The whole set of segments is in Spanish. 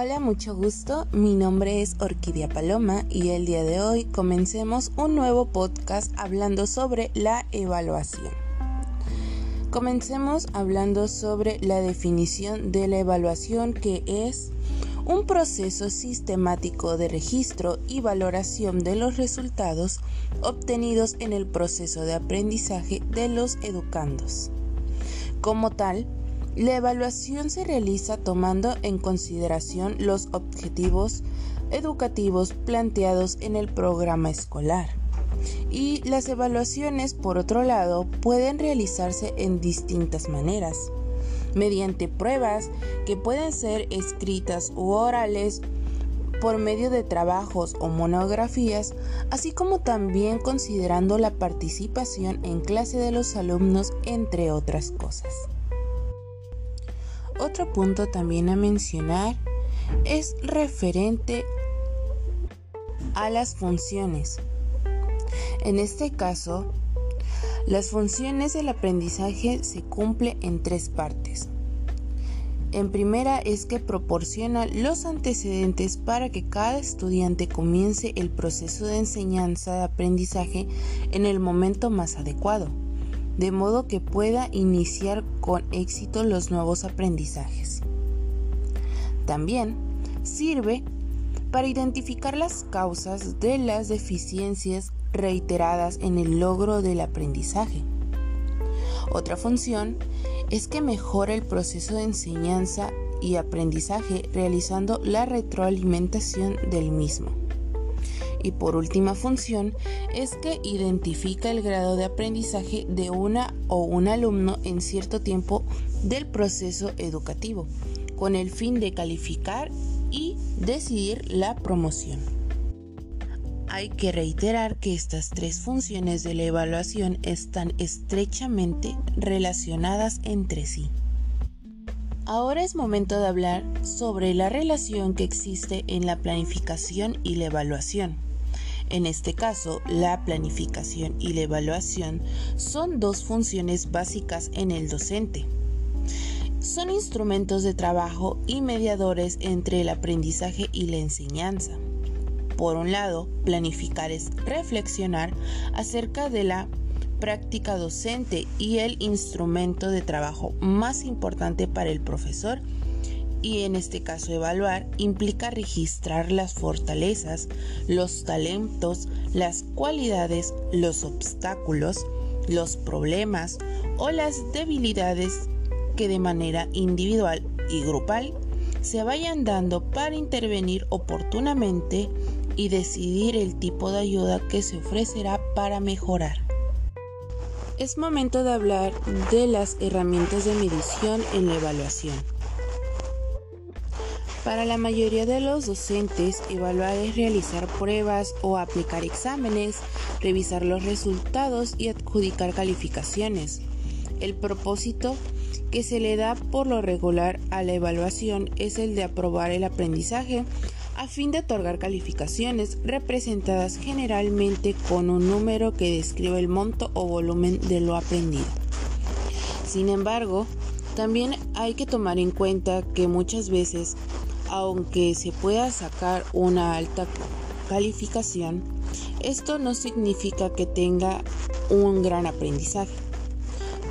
Hola, mucho gusto. Mi nombre es Orquídea Paloma y el día de hoy comencemos un nuevo podcast hablando sobre la evaluación. Comencemos hablando sobre la definición de la evaluación que es un proceso sistemático de registro y valoración de los resultados obtenidos en el proceso de aprendizaje de los educandos. Como tal, la evaluación se realiza tomando en consideración los objetivos educativos planteados en el programa escolar. Y las evaluaciones, por otro lado, pueden realizarse en distintas maneras, mediante pruebas que pueden ser escritas u orales, por medio de trabajos o monografías, así como también considerando la participación en clase de los alumnos, entre otras cosas. Otro punto también a mencionar es referente a las funciones. En este caso, las funciones del aprendizaje se cumplen en tres partes. En primera es que proporciona los antecedentes para que cada estudiante comience el proceso de enseñanza de aprendizaje en el momento más adecuado de modo que pueda iniciar con éxito los nuevos aprendizajes. También sirve para identificar las causas de las deficiencias reiteradas en el logro del aprendizaje. Otra función es que mejora el proceso de enseñanza y aprendizaje realizando la retroalimentación del mismo. Y por última función es que identifica el grado de aprendizaje de una o un alumno en cierto tiempo del proceso educativo, con el fin de calificar y decidir la promoción. Hay que reiterar que estas tres funciones de la evaluación están estrechamente relacionadas entre sí. Ahora es momento de hablar sobre la relación que existe en la planificación y la evaluación. En este caso, la planificación y la evaluación son dos funciones básicas en el docente. Son instrumentos de trabajo y mediadores entre el aprendizaje y la enseñanza. Por un lado, planificar es reflexionar acerca de la práctica docente y el instrumento de trabajo más importante para el profesor y en este caso evaluar implica registrar las fortalezas, los talentos, las cualidades, los obstáculos, los problemas o las debilidades que de manera individual y grupal se vayan dando para intervenir oportunamente y decidir el tipo de ayuda que se ofrecerá para mejorar. Es momento de hablar de las herramientas de medición en la evaluación. Para la mayoría de los docentes, evaluar es realizar pruebas o aplicar exámenes, revisar los resultados y adjudicar calificaciones. El propósito que se le da por lo regular a la evaluación es el de aprobar el aprendizaje a fin de otorgar calificaciones representadas generalmente con un número que describe el monto o volumen de lo aprendido. Sin embargo, también hay que tomar en cuenta que muchas veces aunque se pueda sacar una alta calificación, esto no significa que tenga un gran aprendizaje,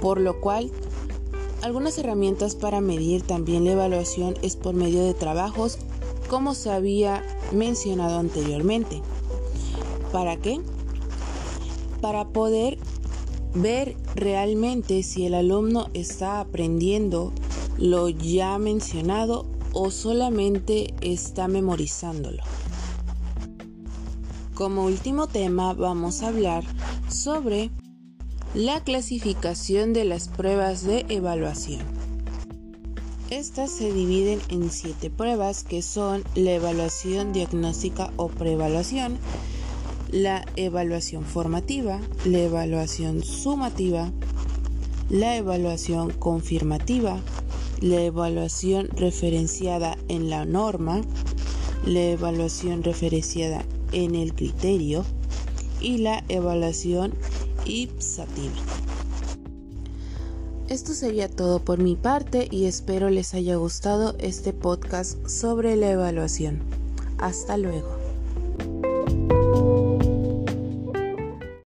por lo cual algunas herramientas para medir también la evaluación es por medio de trabajos como se había mencionado anteriormente. ¿Para qué? Para poder ver realmente si el alumno está aprendiendo lo ya mencionado o solamente está memorizándolo. Como último tema vamos a hablar sobre la clasificación de las pruebas de evaluación. Estas se dividen en siete pruebas que son la evaluación diagnóstica o preevaluación, la evaluación formativa, la evaluación sumativa, la evaluación confirmativa, la evaluación referenciada en la norma, la evaluación referenciada en el criterio y la evaluación ipsativa. Esto sería todo por mi parte y espero les haya gustado este podcast sobre la evaluación. Hasta luego.